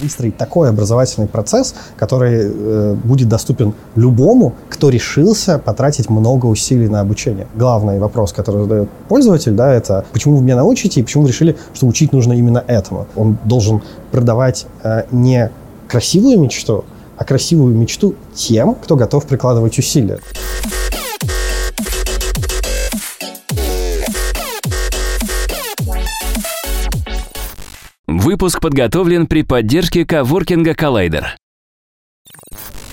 выстроить такой образовательный процесс, который э, будет доступен любому, кто решился потратить много усилий на обучение. Главный вопрос, который задает пользователь, да, это почему вы меня научите и почему вы решили, что учить нужно именно этому. Он должен продавать э, не красивую мечту, а красивую мечту тем, кто готов прикладывать усилия. Выпуск подготовлен при поддержке коворкинга Collider.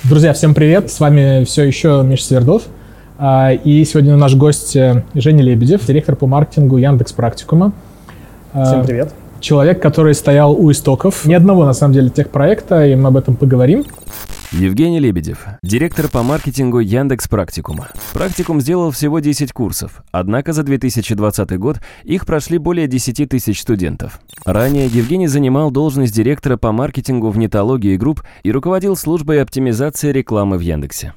Друзья, всем привет! С вами все еще Миш Свердов. А, и сегодня наш гость Женя Лебедев, директор по маркетингу Яндекс Практикума. А, всем привет! Человек, который стоял у истоков ни одного, на самом деле, техпроекта, и мы об этом поговорим. Евгений Лебедев, директор по маркетингу Яндекс Практикума. Практикум сделал всего 10 курсов, однако за 2020 год их прошли более 10 тысяч студентов. Ранее Евгений занимал должность директора по маркетингу в нетологии групп и руководил службой оптимизации рекламы в Яндексе.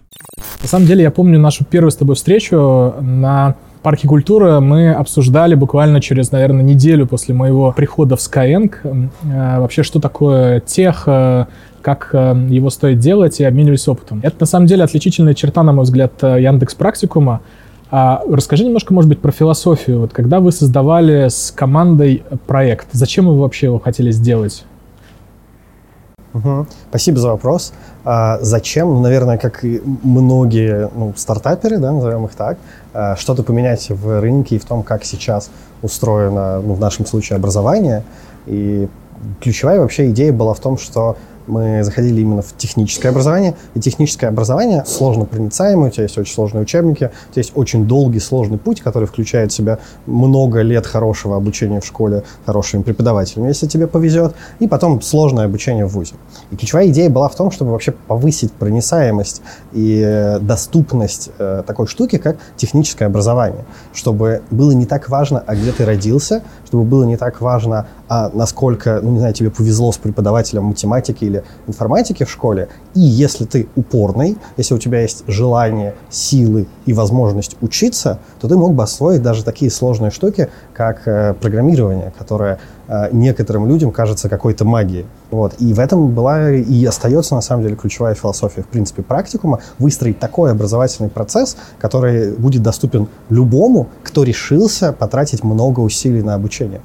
На самом деле, я помню нашу первую с тобой встречу на парке культуры мы обсуждали буквально через, наверное, неделю после моего прихода в Skyeng э, вообще, что такое тех, э, как э, его стоит делать, и обменивались опытом. Это, на самом деле, отличительная черта, на мой взгляд, Яндекс Практикума. А расскажи немножко, может быть, про философию. Вот когда вы создавали с командой проект, зачем вы вообще его хотели сделать? Угу. Спасибо за вопрос. А зачем? Ну, наверное, как и многие ну, стартаперы, да, назовем их так, а, что-то поменять в рынке и в том, как сейчас устроено, ну, в нашем случае, образование. И ключевая вообще идея была в том, что мы заходили именно в техническое образование. И техническое образование сложно проницаемое, у тебя есть очень сложные учебники, у тебя есть очень долгий, сложный путь, который включает в себя много лет хорошего обучения в школе хорошими преподавателями, если тебе повезет, и потом сложное обучение в ВУЗе. И ключевая идея была в том, чтобы вообще повысить проницаемость и э, доступность э, такой штуки, как техническое образование, чтобы было не так важно, а где ты родился, чтобы было не так важно, а насколько, ну не знаю, тебе повезло с преподавателем математики или информатики в школе. И если ты упорный, если у тебя есть желание, силы и возможность учиться, то ты мог бы освоить даже такие сложные штуки, как э, программирование, которое э, некоторым людям кажется какой-то магией. Вот. И в этом была и остается, на самом деле, ключевая философия, в принципе, практикума, выстроить такой образовательный процесс, который будет доступен любому, кто решился потратить много усилий на обучение.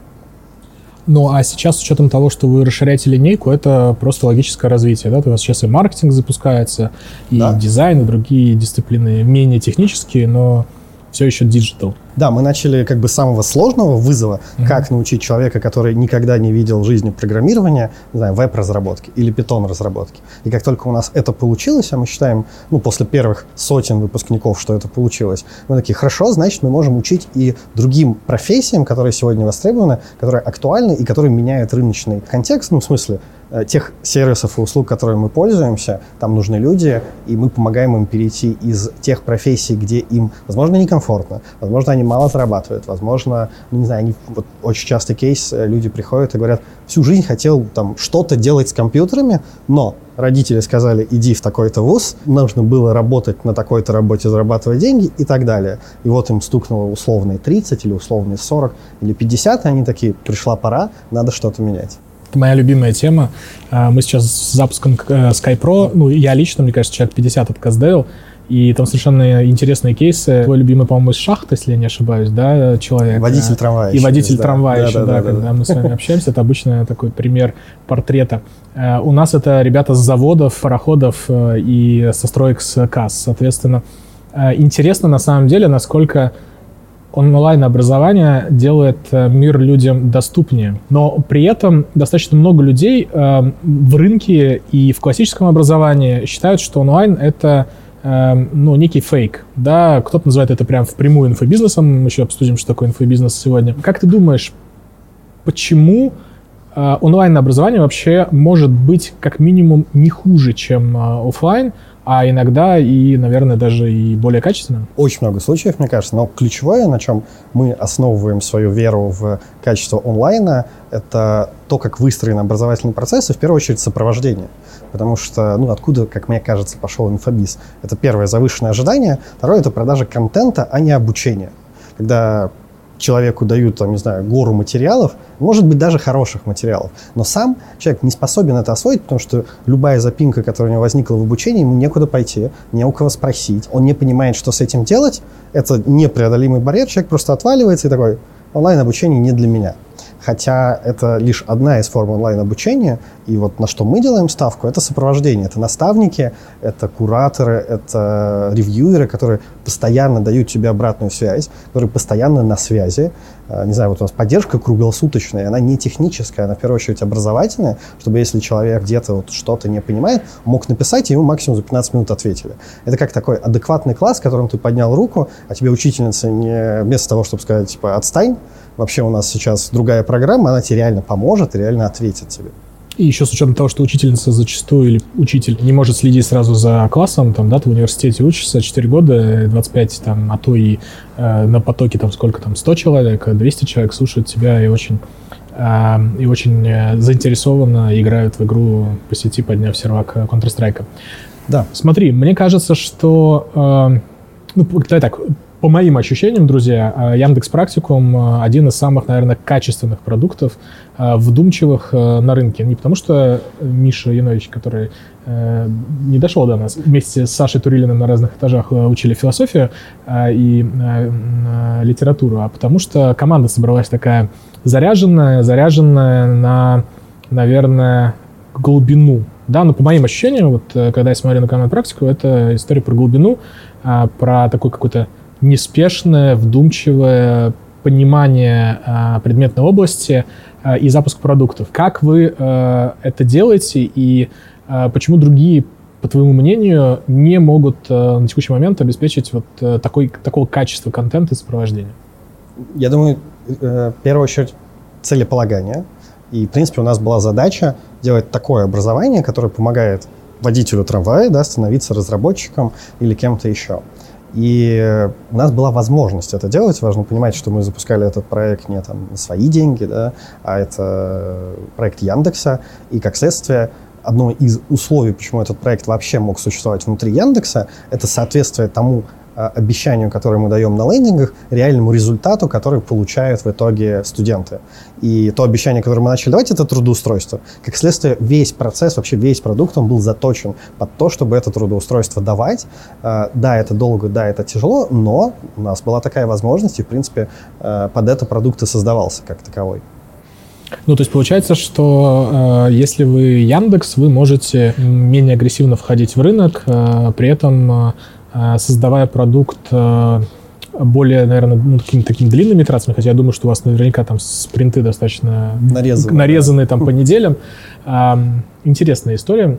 Ну, а сейчас, с учетом того, что вы расширяете линейку, это просто логическое развитие, да? У вас сейчас и маркетинг запускается, и да. дизайн, и другие дисциплины менее технические, но все еще digital. Да, мы начали как бы с самого сложного вызова, mm-hmm. как научить человека, который никогда не видел в жизни программирования, не знаю, веб-разработки или Python-разработки. И как только у нас это получилось, а мы считаем, ну, после первых сотен выпускников, что это получилось, мы такие, хорошо, значит, мы можем учить и другим профессиям, которые сегодня востребованы, которые актуальны и которые меняют рыночный контекст, ну, в смысле, Э, тех сервисов и услуг, которыми мы пользуемся, там нужны люди, и мы помогаем им перейти из тех профессий, где им, возможно, некомфортно, возможно, они мало зарабатывают, возможно, ну, не знаю, они, вот очень часто кейс, э, люди приходят и говорят, всю жизнь хотел там что-то делать с компьютерами, но родители сказали, иди в такой-то вуз, нужно было работать на такой-то работе, зарабатывать деньги и так далее. И вот им стукнуло условные 30 или условные 40 или 50, и они такие, пришла пора, надо что-то менять. Это моя любимая тема. А, мы сейчас с запуском э, SkyPro, ну, я лично, мне кажется, человек 50 отказдевил, и там совершенно интересные кейсы. Твой любимый, по-моему, из шахты, если я не ошибаюсь, да, человек? Водитель трамвая. И водитель трамвая да, еще, да, да, да, да, когда да. мы с вами общаемся. Это обычно такой пример портрета. Э, у нас это ребята с заводов, пароходов э, и со строек с КАС. Соответственно, интересно на самом деле, насколько онлайн-образование делает э, мир людям доступнее. Но при этом достаточно много людей э, в рынке и в классическом образовании считают, что онлайн — это э, ну, некий фейк. Да, кто-то называет это прям впрямую инфобизнесом. Мы еще обсудим, что такое инфобизнес сегодня. Как ты думаешь, почему онлайн-образование вообще может быть как минимум не хуже, чем офлайн, а иногда и, наверное, даже и более качественно. Очень много случаев, мне кажется, но ключевое, на чем мы основываем свою веру в качество онлайна, это то, как выстроен образовательный процесс, и в первую очередь сопровождение. Потому что, ну, откуда, как мне кажется, пошел инфобиз? Это первое, завышенное ожидание. Второе, это продажа контента, а не обучение. Когда человеку дают, там, не знаю, гору материалов, может быть, даже хороших материалов, но сам человек не способен это освоить, потому что любая запинка, которая у него возникла в обучении, ему некуда пойти, не у кого спросить, он не понимает, что с этим делать, это непреодолимый барьер, человек просто отваливается и такой, онлайн-обучение не для меня. Хотя это лишь одна из форм онлайн-обучения, и вот на что мы делаем ставку, это сопровождение. Это наставники, это кураторы, это ревьюеры, которые постоянно дают тебе обратную связь, которые постоянно на связи. А, не знаю, вот у нас поддержка круглосуточная, она не техническая, она в первую очередь образовательная, чтобы если человек где-то вот что-то не понимает, мог написать, и ему максимум за 15 минут ответили. Это как такой адекватный класс, в котором ты поднял руку, а тебе учительница не вместо того, чтобы сказать, типа, отстань, вообще у нас сейчас другая программа, она тебе реально поможет, реально ответит тебе. И еще с учетом того, что учительница зачастую или учитель не может следить сразу за классом, там, да, ты в университете учишься 4 года, 25, там, а то и э, на потоке там сколько там, 100 человек, 200 человек слушают тебя и очень, э, и очень э, заинтересованно играют в игру по сети, подняв сервак Counter-Strike. Да. Смотри, мне кажется, что... Э, ну, давай так, по моим ощущениям, друзья, э, Яндекс Практикум э, один из самых, наверное, качественных продуктов, э, вдумчивых на рынке. Не потому что Миша Янович, который не дошел до нас, вместе с Сашей Турилиным на разных этажах учили философию и литературу, а потому что команда собралась такая заряженная, заряженная на, наверное, глубину. Да, но по моим ощущениям, вот когда я смотрю на команд практику, это история про глубину, про такой какой-то неспешное, вдумчивое понимание э, предметной области э, и запуск продуктов. Как вы э, это делаете и э, почему другие, по твоему мнению, не могут э, на текущий момент обеспечить вот э, такой, такого качества контента и сопровождения? Я думаю, э, в первую очередь, целеполагание. И, в принципе, у нас была задача делать такое образование, которое помогает водителю трамвая да, становиться разработчиком или кем-то еще. И у нас была возможность это делать. Важно понимать, что мы запускали этот проект не там, на свои деньги, да, а это проект Яндекса. И как следствие одно из условий, почему этот проект вообще мог существовать внутри Яндекса, это соответствие тому Э, обещанию, которое мы даем на лендингах, реальному результату, который получают в итоге студенты. И то обещание, которое мы начали давать, это трудоустройство. Как следствие, весь процесс, вообще весь продукт, он был заточен под то, чтобы это трудоустройство давать. Э, да, это долго, да, это тяжело, но у нас была такая возможность, и, в принципе, э, под это продукт и создавался как таковой. Ну, то есть получается, что э, если вы Яндекс, вы можете менее агрессивно входить в рынок, э, при этом Э, создавая продукт э, более, наверное, ну, какими-то такими длинными итерациями, хотя я думаю, что у вас наверняка там спринты достаточно нарезанные, нарезанные да. там по неделям. Интересная история.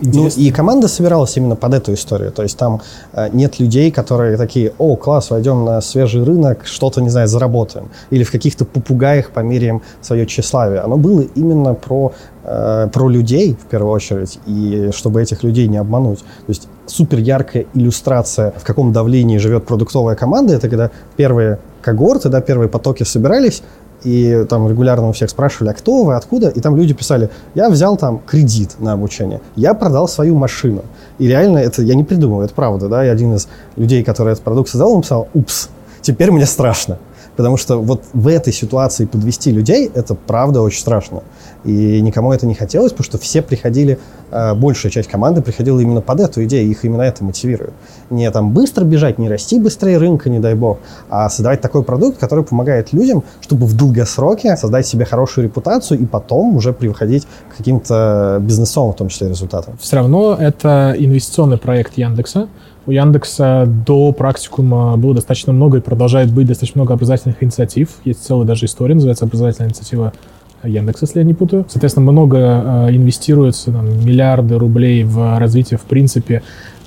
Интересно. Ну, и команда собиралась именно под эту историю. То есть там э, нет людей, которые такие, о, класс, войдем на свежий рынок, что-то, не знаю, заработаем. Или в каких-то попугаях померяем свое тщеславие. Оно было именно про, э, про людей, в первую очередь, и чтобы этих людей не обмануть. То есть супер яркая иллюстрация, в каком давлении живет продуктовая команда, это когда первые когорты, да, первые потоки собирались, и там регулярно у всех спрашивали, а кто вы, откуда? И там люди писали, я взял там кредит на обучение, я продал свою машину. И реально это, я не придумал, это правда, да, и один из людей, который этот продукт создал, он писал, упс, теперь мне страшно. Потому что вот в этой ситуации подвести людей, это правда очень страшно. И никому это не хотелось, потому что все приходили, э, большая часть команды приходила именно под эту идею, их именно это мотивирует. Не там быстро бежать, не расти быстрее рынка, не дай бог, а создавать такой продукт, который помогает людям, чтобы в долгосроке создать себе хорошую репутацию и потом уже приходить к каким-то бизнесовым, в том числе, результатам. Все равно это инвестиционный проект Яндекса. У Яндекса до практикума было достаточно много и продолжает быть достаточно много образовательных инициатив. Есть целая даже история, называется образовательная инициатива Яндекс, если я не путаю. Соответственно, много э, инвестируется, там, миллиарды рублей в развитие, в принципе,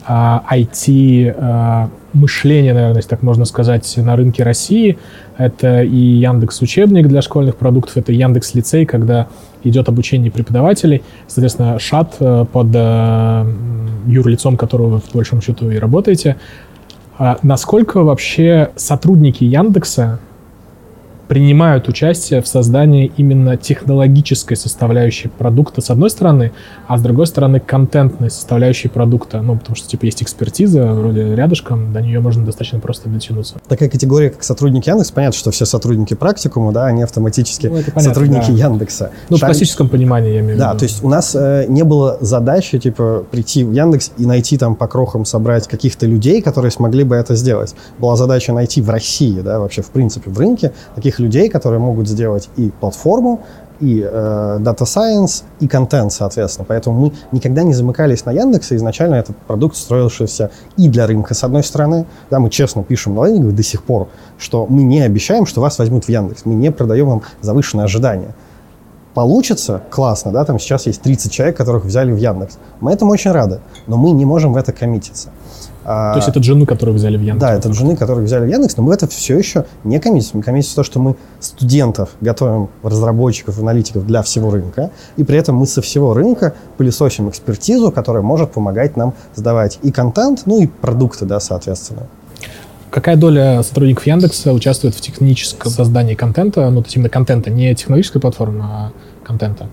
э, IT э, мышления, наверное, если так можно сказать, на рынке России. Это и Яндекс учебник для школьных продуктов, это Яндекс лицей, когда идет обучение преподавателей. Соответственно, ШАТ э, под э, юрлицом, которого вы в большом счету и работаете. А насколько вообще сотрудники Яндекса принимают участие в создании именно технологической составляющей продукта с одной стороны, а с другой стороны контентной составляющей продукта. Ну, потому что, типа, есть экспертиза, вроде рядышком, до нее можно достаточно просто дотянуться. Такая категория, как сотрудники Яндекс, понятно, что все сотрудники практикума, да, они автоматически ну, понятно, сотрудники да. Яндекса. Ну, Шаг... в классическом понимании, я имею в виду. Да, то есть у нас э, не было задачи, типа, прийти в Яндекс и найти там по крохам собрать каких-то людей, которые смогли бы это сделать. Была задача найти в России, да, вообще, в принципе, в рынке таких людей, которые могут сделать и платформу, и э, Data Science, и контент, соответственно. Поэтому мы никогда не замыкались на Яндексе. Изначально этот продукт строился и для рынка, с одной стороны. Да, мы честно пишем на лендинге до сих пор, что мы не обещаем, что вас возьмут в Яндекс. Мы не продаем вам завышенные ожидания. Получится, классно, да, там сейчас есть 30 человек, которых взяли в Яндекс. Мы этому очень рады, но мы не можем в это коммититься. То есть это джины, которые взяли в Яндекс? Да, это джины, которые взяли в Яндекс, но мы это все еще не коммитим. Мы коммитим то, что мы студентов готовим, разработчиков, аналитиков для всего рынка, и при этом мы со всего рынка пылесосим экспертизу, которая может помогать нам сдавать и контент, ну и продукты, да, соответственно. Какая доля сотрудников Яндекса участвует в техническом создании контента, ну, то есть именно контента, не технологической платформы, а контента?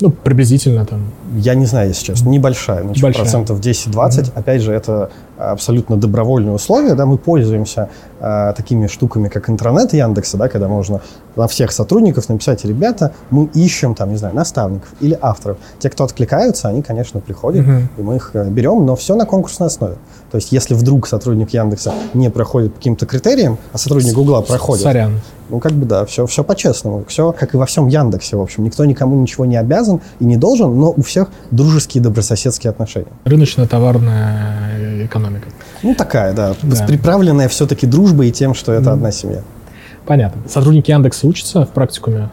Ну, приблизительно там. Я не знаю, если честно, небольшая, ну, типа процентов 10-20. Mm-hmm. Опять же, это абсолютно добровольные условия, да, мы пользуемся э, такими штуками, как интернет Яндекса, да, когда можно на всех сотрудников написать, ребята, мы ищем там, не знаю, наставников или авторов. Те, кто откликаются, они, конечно, приходят, mm-hmm. и мы их э, берем, но все на конкурсной основе. То есть, если вдруг сотрудник Яндекса не проходит по каким-то критериям, а сотрудник Гугла проходит, Сорян. Ну, как бы да, все, все по-честному. Все, как и во всем Яндексе, в общем. Никто никому ничего не обязан и не должен, но у всех дружеские добрососедские отношения. Рыночно-товарная экономика. Ну, такая, да. да. Приправленная все-таки дружбой и тем, что это mm. одна семья. Понятно. Сотрудники Яндекса учатся в практикуме?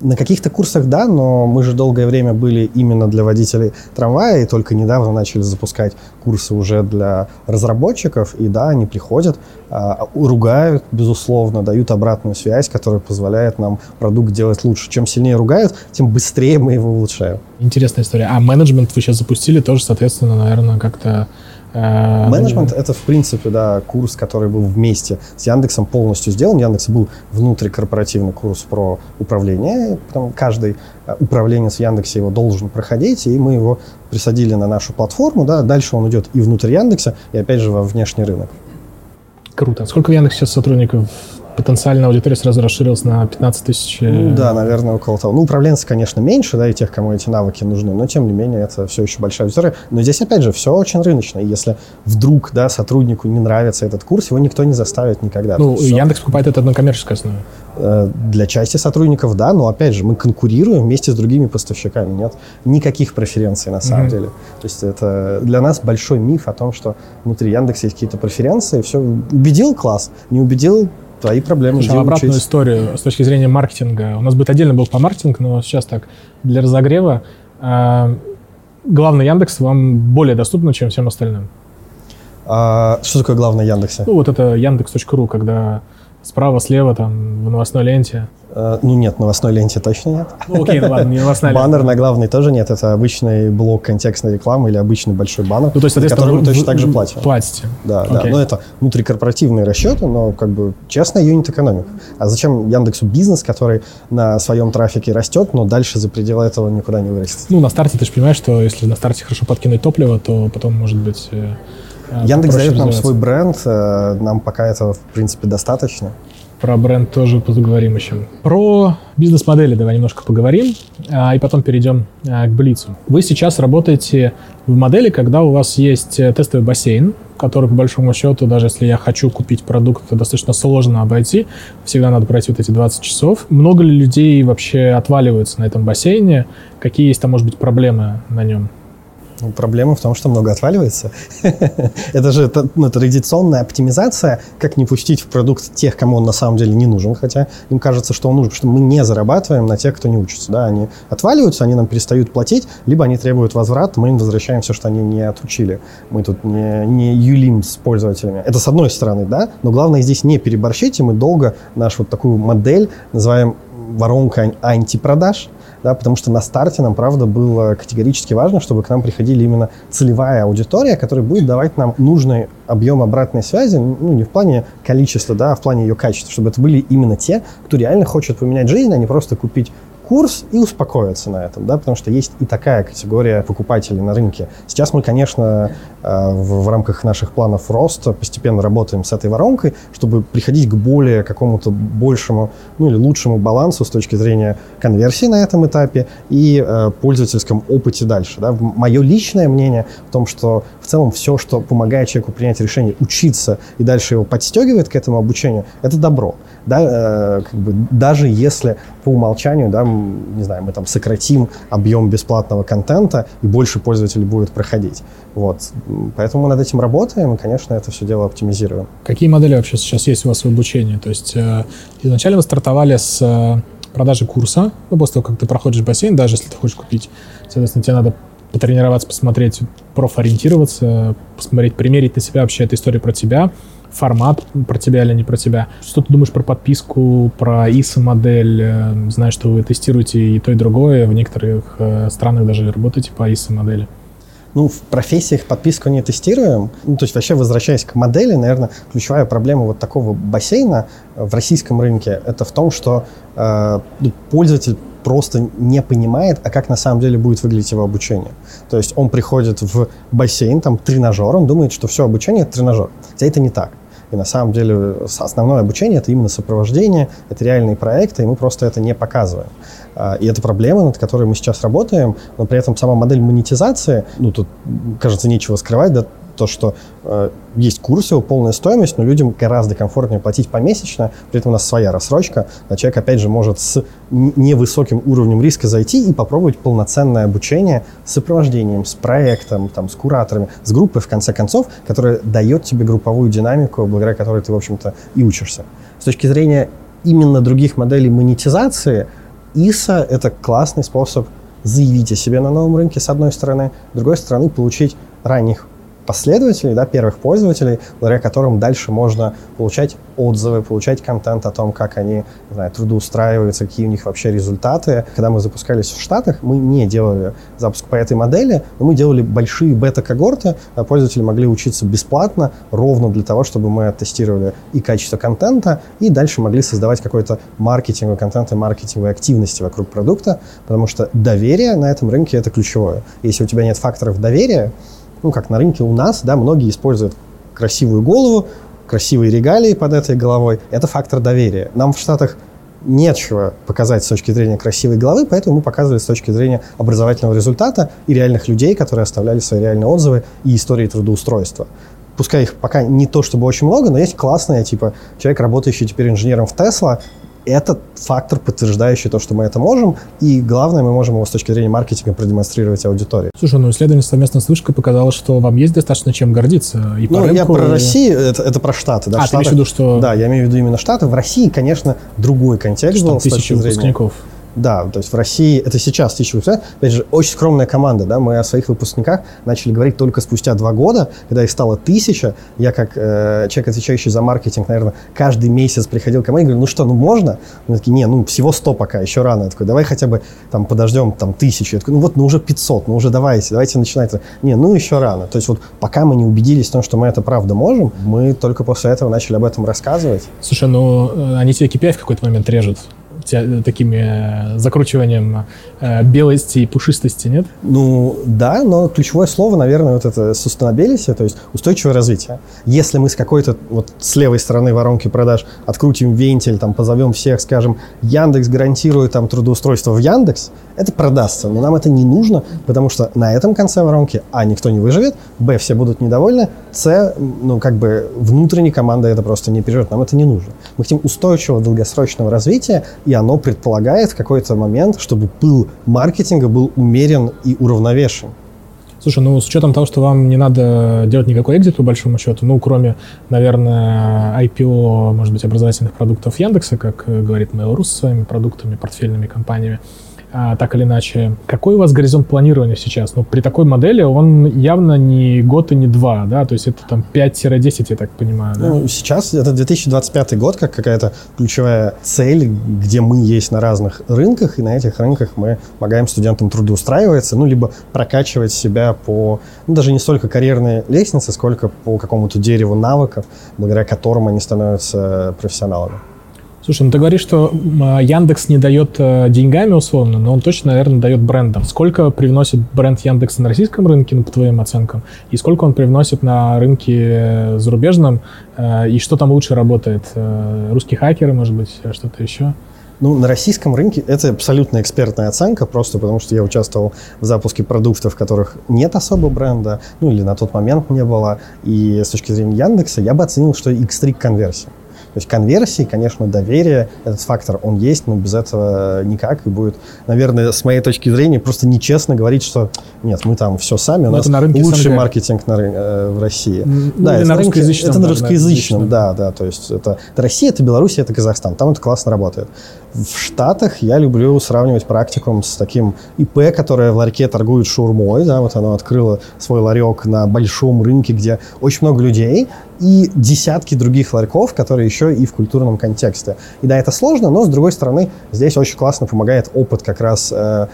На каких-то курсах да, но мы же долгое время были именно для водителей трамвая, и только недавно начали запускать курсы уже для разработчиков, и да, они приходят, а, ругают, безусловно, дают обратную связь, которая позволяет нам продукт делать лучше. Чем сильнее ругают, тем быстрее мы его улучшаем. Интересная история. А менеджмент вы сейчас запустили тоже, соответственно, наверное, как-то Менеджмент — это, в принципе, да, курс, который был вместе с Яндексом полностью сделан. Яндекс был внутрикорпоративный курс про управление. Потом каждый э, управленец в Яндексе его должен проходить, и мы его присадили на нашу платформу. Да. Дальше он идет и внутрь Яндекса, и опять же во внешний рынок. Круто. Сколько в Яндексе сейчас сотрудников потенциальная аудитория сразу расширилась на 15 тысяч. Э, ну, да, наверное, около того. Ну, управленцы, конечно, меньше, да, и тех, кому эти навыки нужны, но тем не менее это все еще большая аудитория. Но здесь, опять же, все очень рыночно. И если вдруг, да, сотруднику не нравится этот курс, его никто не заставит никогда. Ну, все... Яндекс покупает это на коммерческой основе. Э, для части сотрудников, да, но, опять же, мы конкурируем вместе с другими поставщиками. Нет никаких преференций на самом mm-hmm. деле. То есть это для нас большой миф о том, что внутри Яндекса есть какие-то преференции. Все, убедил класс, не убедил твои проблемы. Слушай, обратную учить. историю с точки зрения маркетинга. У нас будет отдельно был по маркетинг, но сейчас так, для разогрева. Э, главный Яндекс вам более доступно, чем всем остальным. А, что такое главный Яндексе? Ну, вот это яндекс.ру, когда справа, слева, там, в новостной ленте. Э, ну нет, новостной ленте точно нет. Ну окей, ну ладно, не новостная лента. Баннер на главной тоже нет, это обычный блок контекстной рекламы или обычный большой баннер, ну, то есть, который вы точно так же платим. Платите. Да, okay. да, но это внутрикорпоративные расчеты, но как бы честная юнит-экономика. А зачем Яндексу бизнес, который на своем трафике растет, но дальше за пределы этого никуда не вырастет? Ну на старте ты же понимаешь, что если на старте хорошо подкинуть топливо, то потом может быть... Э, Яндекс дает нам свой бренд, э, нам пока этого, в принципе, достаточно. Про бренд тоже поговорим еще. Про бизнес-модели давай немножко поговорим, а, и потом перейдем а, к Блицу. Вы сейчас работаете в модели, когда у вас есть э, тестовый бассейн, который, по большому счету, даже если я хочу купить продукт, это достаточно сложно обойти. Всегда надо пройти вот эти 20 часов. Много ли людей вообще отваливаются на этом бассейне? Какие есть там, может быть, проблемы на нем? Ну, проблема в том, что много отваливается. это же ну, традиционная оптимизация, как не пустить в продукт тех, кому он на самом деле не нужен, хотя им кажется, что он нужен, потому что мы не зарабатываем на тех, кто не учится. Да? Они отваливаются, они нам перестают платить, либо они требуют возврат, мы им возвращаем все, что они не отучили. Мы тут не, не юлим с пользователями. Это с одной стороны, да, но главное здесь не переборщить, и мы долго нашу вот такую модель называем воронка антипродаж, да, потому что на старте нам, правда, было категорически важно, чтобы к нам приходили именно целевая аудитория, которая будет давать нам нужный объем обратной связи, ну, не в плане количества, да, а в плане ее качества, чтобы это были именно те, кто реально хочет поменять жизнь, а не просто купить курс и успокоиться на этом, да, потому что есть и такая категория покупателей на рынке. Сейчас мы, конечно, э, в, в рамках наших планов роста постепенно работаем с этой воронкой, чтобы приходить к более какому-то большему, ну или лучшему балансу с точки зрения конверсии на этом этапе и э, пользовательском опыте дальше. Да. Мое личное мнение в том, что в целом все, что помогает человеку принять решение учиться и дальше его подстегивает к этому обучению, это добро. Да, э, как бы, даже если по умолчанию, да, не знаю, мы там сократим объем бесплатного контента, и больше пользователей будет проходить. Вот. Поэтому мы над этим работаем, и, конечно, это все дело оптимизируем. Какие модели вообще сейчас есть у вас в обучении? То есть э, изначально вы стартовали с э, продажи курса, ну, после того, как ты проходишь бассейн, даже если ты хочешь купить, соответственно, тебе надо потренироваться, посмотреть, профориентироваться, посмотреть, примерить на себя вообще эту историю про тебя, формат про тебя или не про тебя. Что ты думаешь про подписку, про ISO-модель? Э, знаю, что вы тестируете и то, и другое. В некоторых э, странах даже работаете по ISO-модели. Ну, в профессиях подписку не тестируем. Ну, то есть вообще, возвращаясь к модели, наверное, ключевая проблема вот такого бассейна в российском рынке, это в том, что э, ну, пользователь просто не понимает, а как на самом деле будет выглядеть его обучение. То есть он приходит в бассейн, там тренажер, он думает, что все обучение — это тренажер. Хотя это не так. И на самом деле основное обучение — это именно сопровождение, это реальные проекты, и мы просто это не показываем. А, и это проблема, над которой мы сейчас работаем, но при этом сама модель монетизации, ну, тут, кажется, нечего скрывать, да, то, что э, есть курсы, полная стоимость, но людям гораздо комфортнее платить помесячно, при этом у нас своя рассрочка, а человек, опять же, может с невысоким уровнем риска зайти и попробовать полноценное обучение с сопровождением, с проектом, там, с кураторами, с группой, в конце концов, которая дает тебе групповую динамику, благодаря которой ты, в общем-то, и учишься. С точки зрения именно других моделей монетизации, ИСа — это классный способ заявить о себе на новом рынке, с одной стороны, с другой стороны, получить ранних последователей, да, первых пользователей, благодаря которым дальше можно получать отзывы, получать контент о том, как они не знаю, трудоустраиваются, какие у них вообще результаты. Когда мы запускались в Штатах, мы не делали запуск по этой модели, но мы делали большие бета-когорты, а пользователи могли учиться бесплатно, ровно для того, чтобы мы оттестировали и качество контента, и дальше могли создавать какой-то маркетинговый контент и маркетинговые активности вокруг продукта, потому что доверие на этом рынке — это ключевое. Если у тебя нет факторов доверия, ну, как на рынке у нас, да, многие используют красивую голову, красивые регалии под этой головой. Это фактор доверия. Нам в Штатах нечего показать с точки зрения красивой головы, поэтому мы показывали с точки зрения образовательного результата и реальных людей, которые оставляли свои реальные отзывы и истории трудоустройства. Пускай их пока не то чтобы очень много, но есть классные, типа человек, работающий теперь инженером в Тесла, это фактор, подтверждающий то, что мы это можем, и главное, мы можем его с точки зрения маркетинга продемонстрировать аудитории. Слушай, ну исследование совместно с Вышкой показало, что вам есть достаточно чем гордиться. И по ну, рынку, я про и... Россию, это, это про Штаты. Да, а, Штаты, ты имеешь в виду, что... Да, я имею в виду именно Штаты. В России, конечно, другой контекст был с точки зрения... выпускников. Да, то есть в России, это сейчас тысяча выпускников, опять же, очень скромная команда, да, мы о своих выпускниках начали говорить только спустя два года, когда их стало тысяча, я как э, человек, отвечающий за маркетинг, наверное, каждый месяц приходил ко мне и говорю, ну что, ну можно? Они такие, не, ну всего сто пока, еще рано. Я такой, давай хотя бы там подождем там тысячу. Я такой, ну вот, ну уже 500, ну уже давайте, давайте начинать. Не, ну еще рано. То есть вот пока мы не убедились в том, что мы это правда можем, мы только после этого начали об этом рассказывать. Слушай, ну э, они тебе KPI в какой-то момент режут такими э, закручиванием э, белости и пушистости, нет? Ну, да, но ключевое слово, наверное, вот это sustainability, то есть устойчивое развитие. Если мы с какой-то вот с левой стороны воронки продаж открутим вентиль, там позовем всех, скажем, Яндекс гарантирует там трудоустройство в Яндекс, это продастся, но нам это не нужно, потому что на этом конце воронки, а, никто не выживет, б, все будут недовольны, с, ну, как бы внутренняя команда это просто не переживет, нам это не нужно. Мы хотим устойчивого долгосрочного развития, и оно предполагает в какой-то момент, чтобы пыл маркетинга был умерен и уравновешен. Слушай, ну с учетом того, что вам не надо делать никакой экзит по большому счету, ну кроме, наверное, IPO, может быть, образовательных продуктов Яндекса, как говорит Mail.ru со своими продуктами, портфельными компаниями, а, так или иначе. Какой у вас горизонт планирования сейчас? Ну, при такой модели он явно не год и не два, да, то есть это там 5-10, я так понимаю, да? Ну, сейчас это 2025 год, как какая-то ключевая цель, где мы есть на разных рынках, и на этих рынках мы помогаем студентам трудоустраиваться, ну, либо прокачивать себя по, ну, даже не столько карьерной лестнице, сколько по какому-то дереву навыков, благодаря которым они становятся профессионалами. Слушай, ну ты говоришь, что а, Яндекс не дает э, деньгами условно, но он точно, наверное, дает брендом. Сколько привносит бренд Яндекса на российском рынке, ну, по твоим оценкам, и сколько он привносит на рынке э, зарубежном, э, и что там лучше работает? Русские хакеры, может быть, что-то еще? Ну, на российском рынке это абсолютно экспертная оценка, просто потому что я участвовал в запуске продуктов, в которых нет особо бренда, ну или на тот момент не было. И с точки зрения Яндекса я бы оценил, что X3 конверсия. То есть конверсии, конечно, доверие, этот фактор, он есть, но без этого никак. И будет, наверное, с моей точки зрения, просто нечестно говорить, что нет, мы там все сами, у но нас на рынке лучший СНГ. маркетинг на, э, в России. Ну, да, это на русскоязычном. Это на русскоязычном, да, да. То есть это, это Россия, это Беларусь, это Казахстан. Там это классно работает. В Штатах я люблю сравнивать практикум с таким ИП, которое в ларьке торгует шаурмой. Да, вот оно открыло свой ларек на большом рынке, где очень много людей, и десятки других ларьков, которые еще и в культурном контексте. И да, это сложно, но с другой стороны, здесь очень классно помогает опыт как раз э,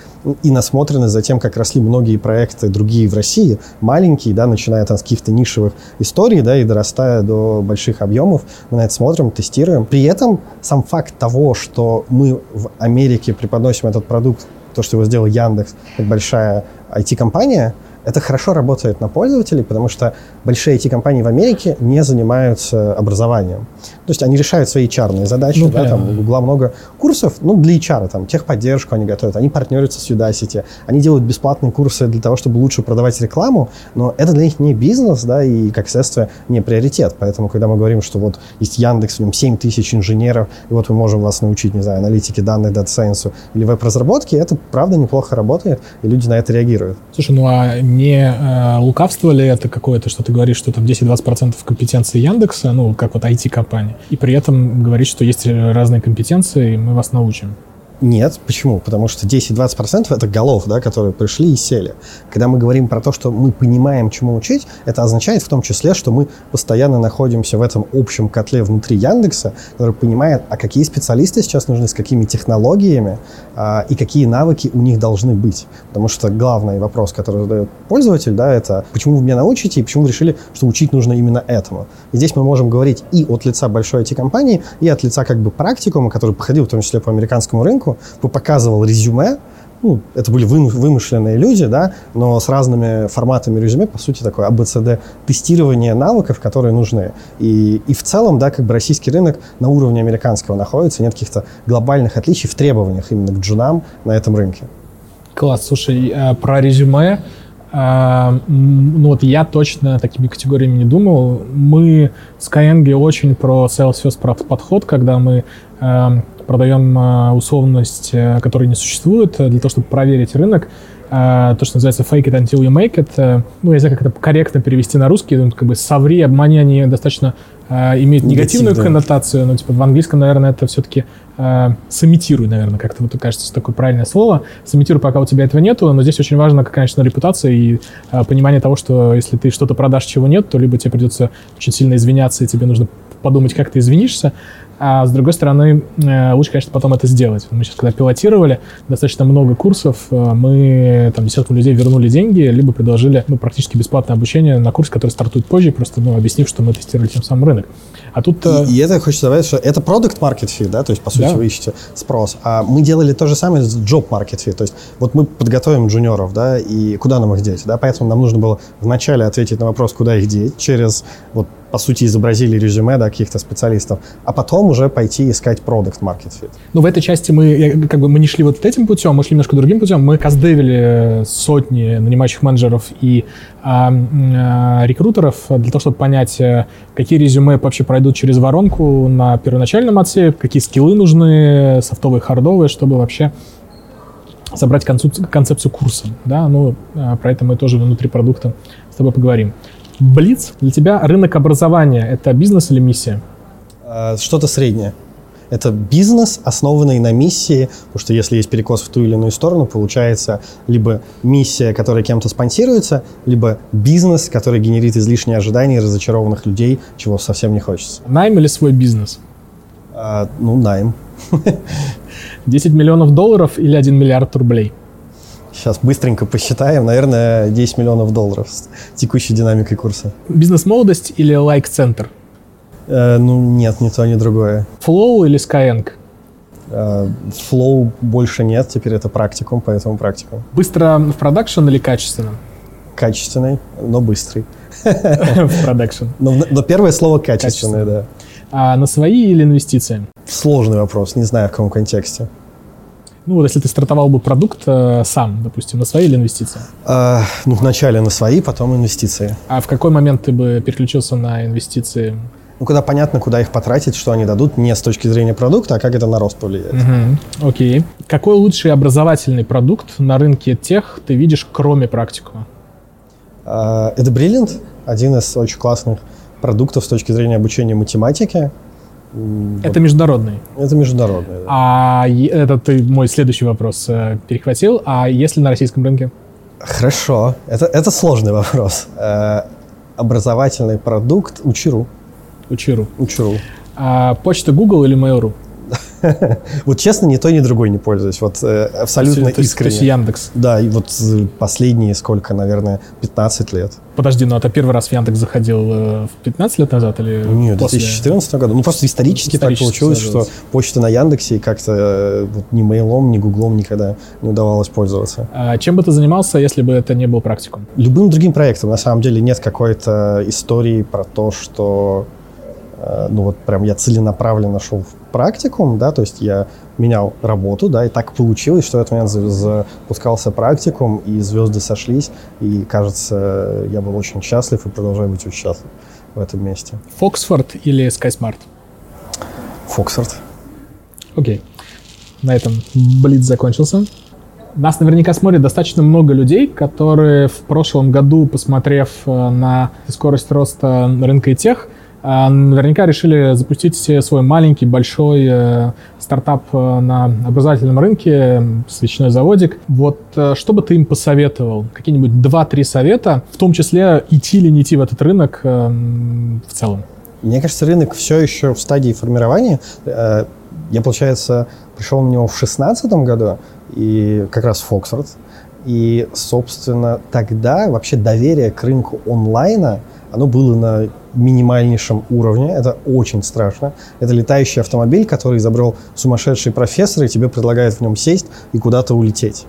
и насмотренность за тем, как росли многие проекты другие в России, маленькие, да, начиная там с каких-то нишевых историй, да, и дорастая до больших объемов. Мы на это смотрим, тестируем. При этом сам факт того, что мы в Америке преподносим этот продукт, то, что его сделал Яндекс, как большая IT-компания, это хорошо работает на пользователей, потому что большие IT-компании в Америке не занимаются образованием. То есть они решают свои HR задачи, ну, да, там у Google много курсов, ну, для HR, там, техподдержку они готовят, они партнерятся с Udacity, они делают бесплатные курсы для того, чтобы лучше продавать рекламу, но это для них не бизнес, да, и, как следствие, не приоритет. Поэтому, когда мы говорим, что вот есть Яндекс, в нем 7 тысяч инженеров, и вот мы можем вас научить, не знаю, аналитике данных, дата-сайенсу или веб-разработке, это, правда, неплохо работает, и люди на это реагируют. Слушай, ну а не э, лукавство ли это какое-то, что ты говоришь, что там 10-20% компетенции Яндекса, ну, как вот IT-компания, и при этом говорить, что есть разные компетенции, и мы вас научим? Нет, почему? Потому что 10-20% это голов, да, которые пришли и сели. Когда мы говорим про то, что мы понимаем, чему учить, это означает в том числе, что мы постоянно находимся в этом общем котле внутри Яндекса, который понимает, а какие специалисты сейчас нужны, с какими технологиями а, и какие навыки у них должны быть. Потому что главный вопрос, который задает пользователь, да, это почему вы меня научите и почему вы решили, что учить нужно именно этому. И здесь мы можем говорить и от лица большой IT-компании, и от лица как бы практикума, который походил в том числе по американскому рынку, показывал резюме, ну, это были вымышленные люди, да, но с разными форматами резюме, по сути, такое АБЦД тестирование навыков, которые нужны. И, и в целом, да, как бы российский рынок на уровне американского находится, нет каких-то глобальных отличий в требованиях именно к джунам на этом рынке. Класс, слушай, э, про резюме, э, ну вот я точно такими категориями не думал. Мы с Skyeng очень про sales first подход, когда мы э, продаем э, условность, э, которая не существует, э, для того, чтобы проверить рынок. То, что называется fake it until you make it. Ну, я знаю, как это корректно перевести на русский. Ну, как бы соври, обмани, они достаточно имеют негативную Негатив, коннотацию, но типа в английском, наверное, это все-таки сымитируй, наверное, как-то вот кажется такое правильное слово. Сымитируй, пока у тебя этого нету, но здесь очень важно, конечно, репутация и понимание того, что если ты что-то продашь, чего нет, то либо тебе придется очень сильно извиняться, и тебе нужно подумать, как ты извинишься, а с другой стороны, э, лучше, конечно, потом это сделать. Мы сейчас, когда пилотировали достаточно много курсов, э, мы там десяткам людей вернули деньги, либо предложили ну, практически бесплатное обучение на курс, который стартует позже, просто ну, объяснив, что мы тестировали тем самым рынок. А тут... И, э, и это хочется добавить, что это продукт market fit, да, то есть, по сути, да. вы ищете спрос. А мы делали то же самое с job market fit, то есть, вот мы подготовим джуниоров, да, и куда нам их деть, да, поэтому нам нужно было вначале ответить на вопрос, куда их деть, через вот по сути, изобразили резюме да, каких-то специалистов, а потом уже пойти искать продукт market fit. Ну, в этой части мы, как бы, мы не шли вот этим путем, мы шли немножко другим путем. Мы каздевили сотни нанимающих менеджеров и а, а, рекрутеров для того, чтобы понять, э, какие резюме вообще пройдут через воронку на первоначальном отсее, какие скиллы нужны, софтовые, хардовые, чтобы вообще собрать концепцию курса. Да? Ну, а, про это мы тоже внутри продукта с тобой поговорим. Блиц, для тебя рынок образования – это бизнес или миссия? А, что-то среднее. Это бизнес, основанный на миссии, потому что если есть перекос в ту или иную сторону, получается либо миссия, которая кем-то спонсируется, либо бизнес, который генерит излишние ожидания разочарованных людей, чего совсем не хочется. Найм или свой бизнес? А, ну, найм. 10 миллионов долларов или 1 миллиард рублей? Сейчас быстренько посчитаем. Наверное, 10 миллионов долларов с текущей динамикой курса. Бизнес-молодость или лайк-центр? Э, ну, нет, ни то, ни другое. Flow или Skyeng? Э, Flow больше нет, теперь это практикум, поэтому практикум. Быстро в продакшн или качественно? Качественный, но быстрый. В продакшн. Но, первое слово качественное, да. А на свои или инвестиции? Сложный вопрос, не знаю в каком контексте. Ну, вот если ты стартовал бы продукт э, сам, допустим, на свои или инвестиции? А, ну, вначале на свои, потом инвестиции. А в какой момент ты бы переключился на инвестиции? Ну, когда понятно, куда их потратить, что они дадут, не с точки зрения продукта, а как это на рост повлияет. Угу. Окей. Какой лучший образовательный продукт на рынке тех ты видишь, кроме практикума? А, это Brilliant, один из очень классных продуктов с точки зрения обучения математике. Это международный. Это международный, да. А это ты мой следующий вопрос э, перехватил. А если на российском рынке? Хорошо. Это, это сложный вопрос. Э, образовательный продукт Учиру. Учиру. Учиру. А почта Google или Mail.ru? Вот честно, ни то, ни другой не пользуюсь. Вот э, абсолютно то, есть, то искренне. есть Яндекс. Да, и вот э, последние сколько, наверное, 15 лет. Подожди, ну а ты первый раз в Яндекс заходил э, в 15 лет назад или Нет, в после? 2014 году. Ну, просто исторически, так Исторически получилось, что почта на Яндексе как-то вот ни мейлом, ни гуглом никогда не удавалось пользоваться. А чем бы ты занимался, если бы это не был практикум? Любым другим проектом, на самом деле, нет какой-то истории про то, что ну вот прям я целенаправленно шел в практикум, да, то есть я менял работу, да, и так получилось, что в этот момент за- запускался практикум, и звезды сошлись, и, кажется, я был очень счастлив и продолжаю быть очень счастлив в этом месте. Фоксфорд или SkySmart? Фоксфорд. Окей. На этом Блиц закончился. Нас наверняка смотрит достаточно много людей, которые в прошлом году, посмотрев э, на скорость роста рынка и тех, э, наверняка решили запустить свой маленький, большой э, стартап э, на образовательном рынке, свечной заводик. Вот э, что бы ты им посоветовал? Какие-нибудь 2-3 совета, в том числе идти или не идти в этот рынок в целом? Мне кажется, рынок все еще в стадии формирования. Я, получается, пришел на него в 2016 году, и как раз в Фоксфорд. И, собственно, тогда вообще доверие к рынку онлайна, оно было на минимальнейшем уровне. Это очень страшно. Это летающий автомобиль, который изобрел сумасшедший профессор, и тебе предлагают в нем сесть и куда-то улететь.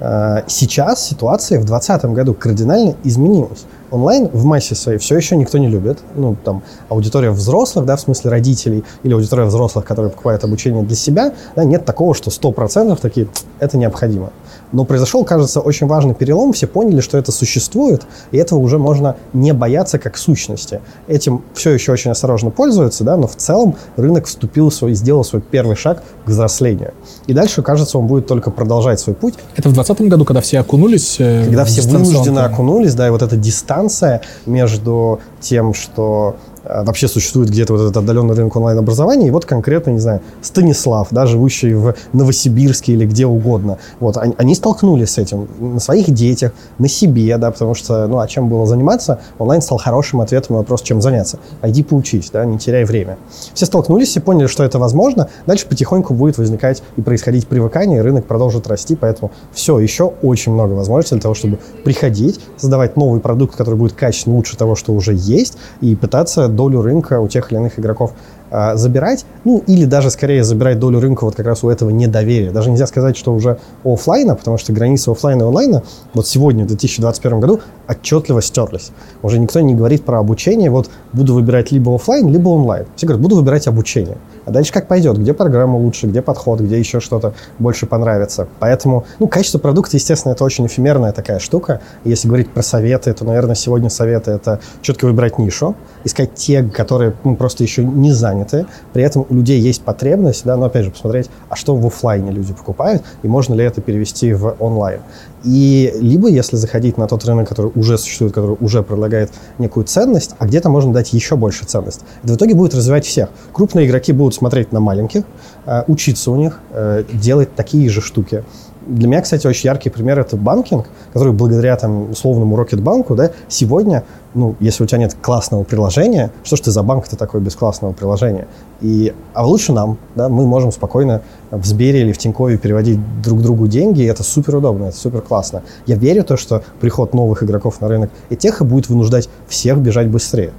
Э, Сейчас ситуация в 2020 году кардинально изменилась. Онлайн в массе своей все еще никто не любит. Ну, там, аудитория взрослых, да, в смысле родителей, или аудитория взрослых, которые покупают обучение для себя, да, нет такого, что 100% такие, это необходимо. Но произошел, кажется, очень важный перелом. Все поняли, что это существует, и этого уже можно не бояться как сущности. Этим все еще очень осторожно пользуются, да, но в целом рынок вступил в свой, сделал свой первый шаг к взрослению. И дальше, кажется, он будет только продолжать свой путь. Это в 2020 году, когда все окунулись? э, Когда все вынужденно окунулись, да, и вот эта дистанция между тем, что вообще существует где-то вот этот отдаленный рынок онлайн-образования, и вот конкретно, не знаю, Станислав, да, живущий в Новосибирске или где угодно, вот, они, они столкнулись с этим на своих детях, на себе, да, потому что, ну, а чем было заниматься, онлайн стал хорошим ответом на вопрос, чем заняться. Пойди поучись, да, не теряй время. Все столкнулись и поняли, что это возможно, дальше потихоньку будет возникать и происходить привыкание, и рынок продолжит расти, поэтому все, еще очень много возможностей для того, чтобы приходить, создавать новый продукт, который будет качественно лучше того, что уже есть, и пытаться долю рынка у тех или иных игроков а, забирать, ну или даже скорее забирать долю рынка вот как раз у этого недоверия. Даже нельзя сказать, что уже у оффлайна, потому что границы оффлайна и онлайна вот сегодня, в 2021 году, отчетливо стерлись. Уже никто не говорит про обучение, вот буду выбирать либо оффлайн, либо онлайн. Все говорят, буду выбирать обучение. А дальше как пойдет, где программа лучше, где подход, где еще что-то больше понравится. Поэтому, ну, качество продукта, естественно, это очень эфемерная такая штука. Если говорить про советы, то, наверное, сегодня советы — это четко выбрать нишу, искать те, которые ну, просто еще не заняты, при этом у людей есть потребность, да, но опять же посмотреть, а что в офлайне люди покупают, и можно ли это перевести в онлайн. И либо, если заходить на тот рынок, который уже существует, который уже предлагает некую ценность, а где-то можно дать еще больше ценность. Это в итоге будет развивать всех. Крупные игроки будут смотреть на маленьких, э, учиться у них, э, делать такие же штуки. Для меня, кстати, очень яркий пример это банкинг, который благодаря там условному Рокетбанку, да, сегодня, ну, если у тебя нет классного приложения, что ж ты за банк-то такой без классного приложения? И, а лучше нам, да, мы можем спокойно в Сбере или в Тинькове переводить друг другу деньги, и это супер удобно, это супер классно. Я верю в то, что приход новых игроков на рынок и тех будет вынуждать всех бежать быстрее.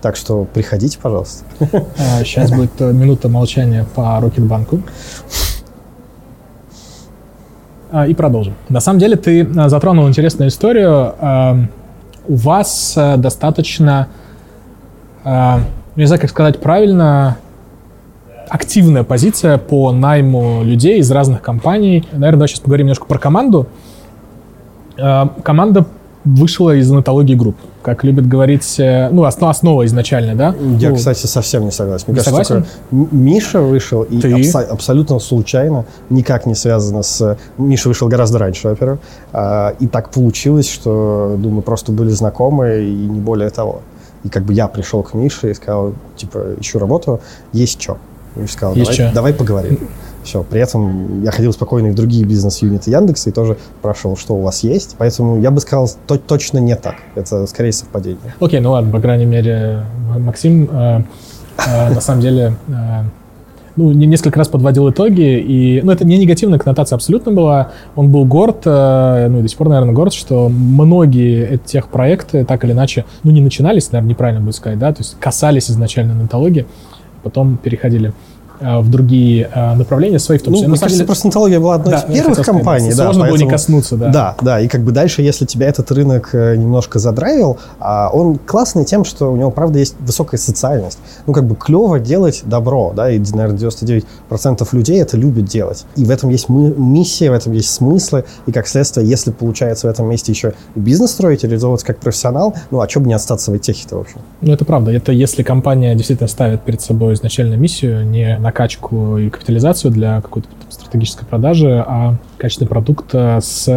Так что приходите, пожалуйста. Сейчас а, будет э, минута молчания по Рокетбанку. А, и продолжим. На самом деле ты а, затронул интересную историю. У вас достаточно, не знаю, как сказать правильно, активная позиция по найму людей из разных компаний. Наверное, давай сейчас поговорим немножко про команду. Команда вышла из анатологии групп, как любят говорить, э, ну, основа, основа изначально, да? Я, ну, кстати, совсем не согласен. Мне не кажется, согласен? Миша вышел, и абсо- абсолютно случайно, никак не связано с... Миша вышел гораздо раньше, во-первых, а, и так получилось, что, думаю, просто были знакомы, и не более того. И как бы я пришел к Мише и сказал, типа, ищу работу, есть что? И сказал, давай, давай поговорим. Все. При этом я ходил спокойно и в другие бизнес-юниты Яндекса и тоже спрашивал, что у вас есть. Поэтому я бы сказал, то точно не так. Это скорее совпадение. Окей, okay, ну ладно, по крайней мере, Максим э, э, на самом деле э, ну, несколько раз подводил итоги, и, ну, это не негативная коннотация абсолютно была. Он был горд, э, ну, и до сих пор, наверное, горд, что многие тех проекты так или иначе, ну, не начинались, наверное, неправильно будет сказать, да, то есть касались изначально нотологии, потом переходили в другие э, направления свои, в том числе. Ну, мне кажется, деле... просто Нотология была одной да, из первых компаний. Да, сложно поэтому... было не коснуться, да. Да, да, и как бы дальше, если тебя этот рынок э, немножко задрайвил, а он классный тем, что у него, правда, есть высокая социальность. Ну, как бы клево делать добро, да, и, наверное, 99% людей это любят делать. И в этом есть мы, миссия, в этом есть смыслы, и, как следствие, если получается в этом месте еще бизнес строить, реализовываться как профессионал, ну, а что бы не остаться в техе-то, в общем? Ну, это правда. Это если компания действительно ставит перед собой изначально миссию, не накачку и капитализацию для какой-то стратегической продажи, а качественный продукт э, с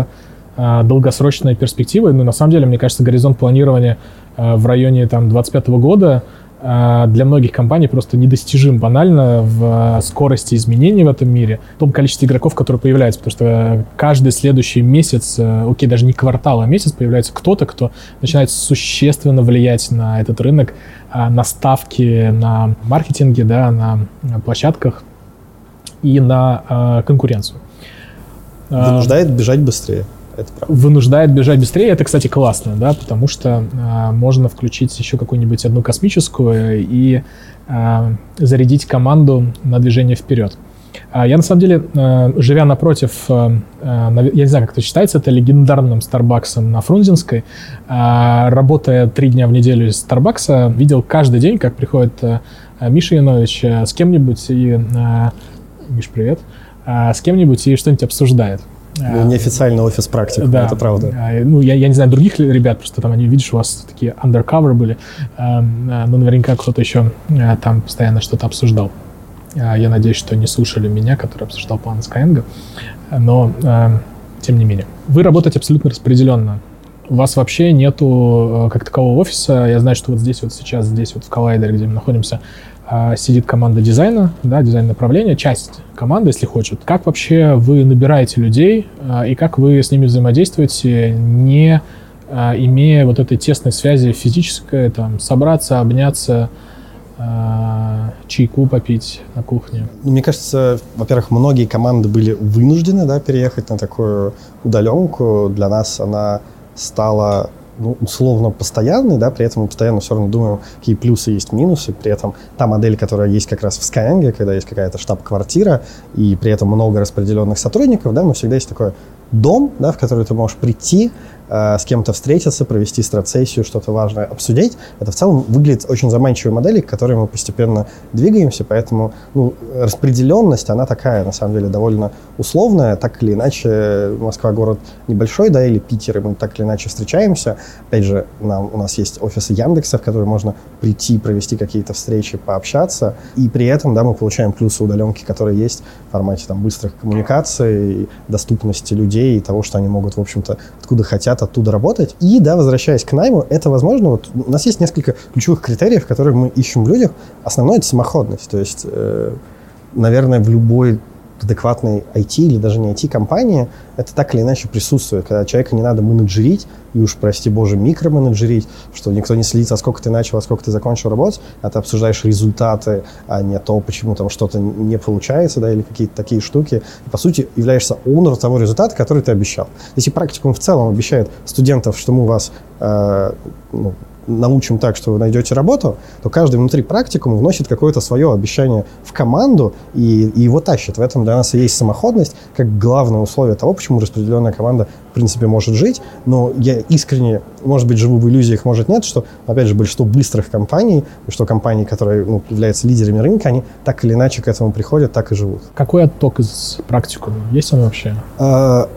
э, долгосрочной перспективой. Ну, на самом деле, мне кажется, горизонт планирования э, в районе там, 25 года для многих компаний просто недостижим банально в скорости изменений в этом мире, в том количестве игроков, которые появляются, потому что каждый следующий месяц, окей, даже не квартал, а месяц появляется кто-то, кто начинает существенно влиять на этот рынок, а, на ставки на маркетинге, да, на площадках и на конкуренцию. Вынуждает бежать быстрее. Это. Вынуждает бежать быстрее. Это, кстати, классно, да, потому что э, можно включить еще какую-нибудь одну космическую и э, зарядить команду на движение вперед. А я, на самом деле, живя напротив, я не знаю, как это считается, это легендарным Старбаксом на Фрунзенской, работая три дня в неделю из Старбакса, видел каждый день, как приходит Миша Янович с кем-нибудь и... Миш, привет. С кем-нибудь и что-нибудь обсуждает. Ну, неофициальный офис практик, да. это правда. Ну, я, я не знаю других ребят, просто там они, видишь, у вас такие undercover были, но наверняка кто-то еще там постоянно что-то обсуждал. Я надеюсь, что не слушали меня, который обсуждал план Skyeng, но тем не менее. Вы работаете абсолютно распределенно. У вас вообще нету как такового офиса. Я знаю, что вот здесь вот сейчас, здесь вот в Collider, где мы находимся, сидит команда дизайна, да, дизайн направления, часть команды, если хочет. Как вообще вы набираете людей и как вы с ними взаимодействуете, не имея вот этой тесной связи физической, там, собраться, обняться, а, чайку попить на кухне? Мне кажется, во-первых, многие команды были вынуждены да, переехать на такую удаленку. Для нас она стала ну, условно постоянный, да, при этом мы постоянно все равно думаем, какие плюсы есть, минусы, при этом та модель, которая есть как раз в Skyeng, когда есть какая-то штаб-квартира, и при этом много распределенных сотрудников, да, мы всегда есть такой дом, да, в который ты можешь прийти, э, с кем-то встретиться, провести страцессию, что-то важное обсудить. Это в целом выглядит очень заманчивой моделью, к которой мы постепенно двигаемся, поэтому ну, распределенность, она такая, на самом деле, довольно условная, так или иначе, Москва город небольшой, да, или Питер, и мы так или иначе встречаемся. Опять же, нам, у нас есть офисы Яндекса, в которые можно прийти, провести какие-то встречи, пообщаться, и при этом, да, мы получаем плюсы удаленки, которые есть в формате там быстрых коммуникаций, доступности людей и того, что они могут, в общем-то, откуда хотят, оттуда работать. И, да, возвращаясь к найму, это возможно, вот у нас есть несколько ключевых критериев, которые мы ищем в людях. Основное — это самоходность, то есть, э, наверное, в любой адекватной IT или даже не IT-компании, это так или иначе присутствует, когда человека не надо менеджерить, и уж, прости боже, микроменеджерить, что никто не следит, а сколько ты начал, а сколько ты закончил работать, а ты обсуждаешь результаты, а не то, почему там что-то не получается, да, или какие-то такие штуки. И, по сути, являешься оунером того результата, который ты обещал. Если практикум в целом обещает студентов, что мы вас э, ну, научим так, что вы найдете работу, то каждый внутри практикума вносит какое-то свое обещание в команду и, и его тащит. В этом для нас и есть самоходность, как главное условие того, почему распределенная команда в принципе может жить. Но я искренне, может быть, живу в иллюзиях, может нет, что, опять же, большинство быстрых компаний, что компании, которые ну, являются лидерами рынка, они так или иначе к этому приходят, так и живут. Какой отток из практикума? Есть он вообще? А,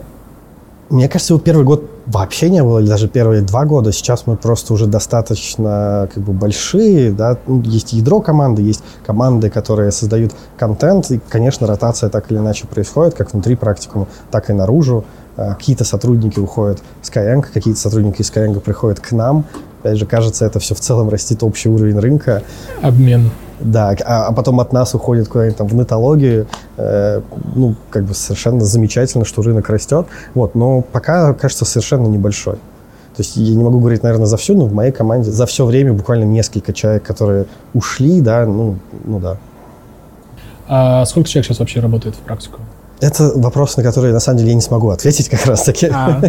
мне кажется, вот первый год вообще не было, даже первые два года. Сейчас мы просто уже достаточно как бы большие, да, ну, есть ядро команды, есть команды, которые создают контент, и, конечно, ротация так или иначе происходит, как внутри практикума, так и наружу. А, какие-то сотрудники уходят в Skyeng, какие-то сотрудники из Skyeng приходят к нам. Опять же, кажется, это все в целом растит общий уровень рынка. Обмен. Да, а, а потом от нас уходит куда-нибудь там в нетологию. Э, ну, как бы совершенно замечательно, что рынок растет. Вот, но пока, кажется, совершенно небольшой. То есть я не могу говорить, наверное, за всю, но в моей команде за все время буквально несколько человек, которые ушли, да, ну, ну да. А сколько человек сейчас вообще работает в практику? Это вопрос, на который, на самом деле, я не смогу ответить как раз-таки. А.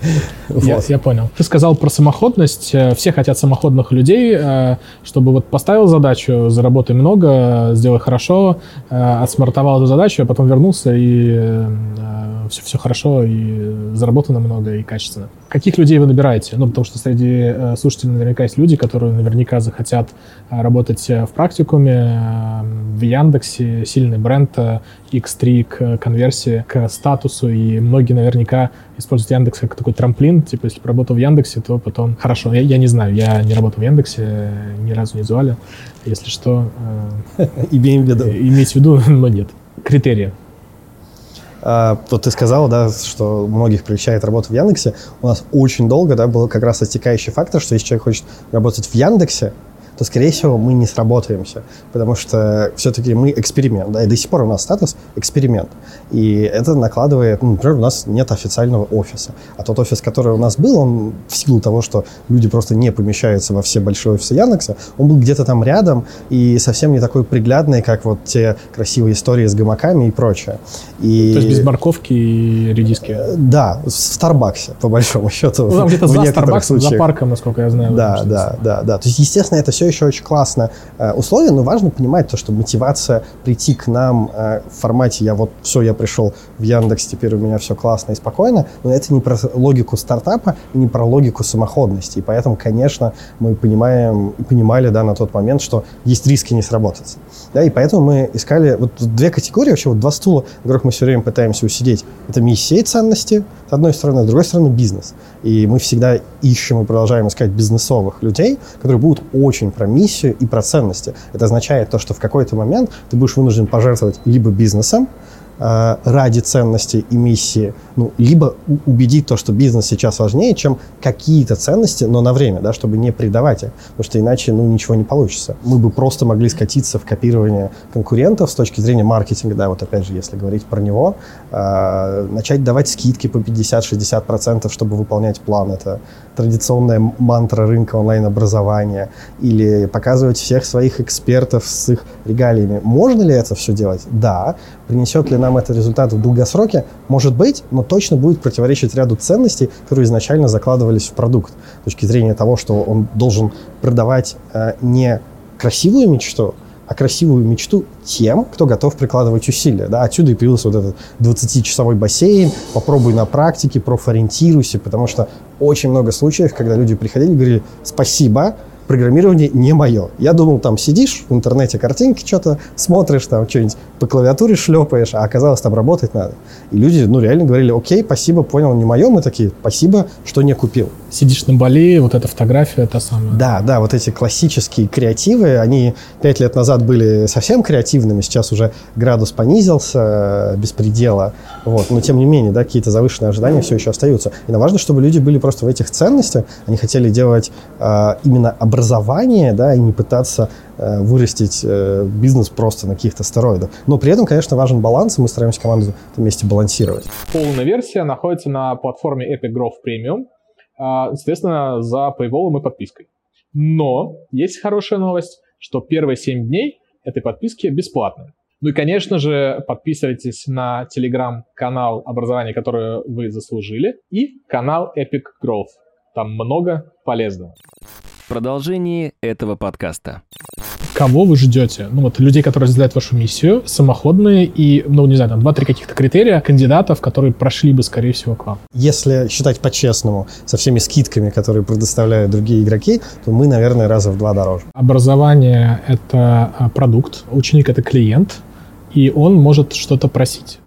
Вот. Я, я понял. Ты сказал про самоходность. Э, все хотят самоходных людей, э, чтобы вот поставил задачу, заработай много, сделай хорошо, э, отсмартовал эту задачу, а потом вернулся и все, все хорошо, и заработано много, и качественно. Каких людей вы набираете? Ну, потому что среди слушателей наверняка есть люди, которые наверняка захотят работать в практикуме, в Яндексе, сильный бренд, X3 к конверсии, к статусу, и многие наверняка используют Яндекс как такой трамплин, типа, если поработал в Яндексе, то потом... Хорошо, я, я не знаю, я не работал в Яндексе, ни разу не звали. Если что... Э, Имеем в виду. Иметь в виду, но нет. Критерии. А, вот ты сказал, да, что многих привлекает работа в Яндексе. У нас очень долго, да, был как раз отстекающий фактор, что если человек хочет работать в Яндексе, то, скорее всего, мы не сработаемся, потому что все-таки мы эксперимент, да, и до сих пор у нас статус эксперимент. И это накладывает, ну, например, у нас нет официального офиса, а тот офис, который у нас был, он в силу того, что люди просто не помещаются во все большие офисы Яндекса, он был где-то там рядом и совсем не такой приглядный, как вот те красивые истории с гамаками и прочее. И... То есть без морковки и редиски? Э, да, в Старбаксе, по большому счету. Ну, там где-то за Старбаксом, за парком, насколько я знаю. Да, да, да, да. То есть, естественно, это все еще очень классно э, условия, но важно понимать то, что мотивация прийти к нам э, в формате «я вот все, я пришел в Яндекс, теперь у меня все классно и спокойно», но это не про логику стартапа не про логику самоходности. И поэтому, конечно, мы понимаем и понимали да, на тот момент, что есть риски не сработаться. Да, и поэтому мы искали вот две категории, вообще вот два стула, на которых мы все время пытаемся усидеть. Это миссия и ценности, с одной стороны, с другой стороны, бизнес. И мы всегда ищем и продолжаем искать бизнесовых людей, которые будут очень про миссию и про ценности. Это означает то, что в какой-то момент ты будешь вынужден пожертвовать либо бизнесом, Э, ради ценности и миссии, ну, либо убедить то, что бизнес сейчас важнее, чем какие-то ценности, но на время, да, чтобы не предавать их, потому что иначе, ну, ничего не получится. Мы бы просто могли скатиться в копирование конкурентов с точки зрения маркетинга, да, вот опять же, если говорить про него, э, начать давать скидки по 50-60%, чтобы выполнять план, это традиционная мантра рынка онлайн-образования, или показывать всех своих экспертов с их регалиями. Можно ли это все делать? Да. Принесет ли нам это результат в долгосроке? Может быть, но точно будет противоречить ряду ценностей, которые изначально закладывались в продукт. С точки зрения того, что он должен продавать э, не красивую мечту, а красивую мечту тем, кто готов прикладывать усилия. Да? Отсюда и появился вот этот 20-часовой бассейн, попробуй на практике, профориентируйся, потому что очень много случаев, когда люди приходили и говорили «спасибо», программирование не мое. Я думал, там сидишь в интернете, картинки что-то смотришь, там что-нибудь по клавиатуре шлепаешь, а оказалось, там работать надо. И люди, ну, реально говорили, окей, спасибо, понял, не мое. Мы такие, спасибо, что не купил. Сидишь на Бали, вот эта фотография, та самая. Да, да, вот эти классические креативы, они пять лет назад были совсем креативными, сейчас уже градус понизился, без предела, вот, но тем не менее, да, какие-то завышенные ожидания все еще остаются. И нам важно, чтобы люди были просто в этих ценностях, они хотели делать э, именно образование, да, и не пытаться э, вырастить э, бизнес просто на каких-то стероидах. Но при этом, конечно, важен баланс, и мы стараемся команду в этом месте балансировать. Полная версия находится на платформе Epic Growth Premium, э, соответственно, за paywall и подпиской. Но есть хорошая новость, что первые 7 дней этой подписки бесплатные. Ну и, конечно же, подписывайтесь на телеграм-канал образования, которое вы заслужили, и канал Epic Growth. Там много полезного. В продолжении этого подкаста. Кого вы ждете? Ну вот людей, которые разделяют вашу миссию, самоходные и, ну не знаю, там два-три каких-то критерия кандидатов, которые прошли бы, скорее всего, к вам. Если считать по-честному, со всеми скидками, которые предоставляют другие игроки, то мы, наверное, раза в два дороже. Образование — это а, продукт, ученик — это клиент, и он может что-то просить.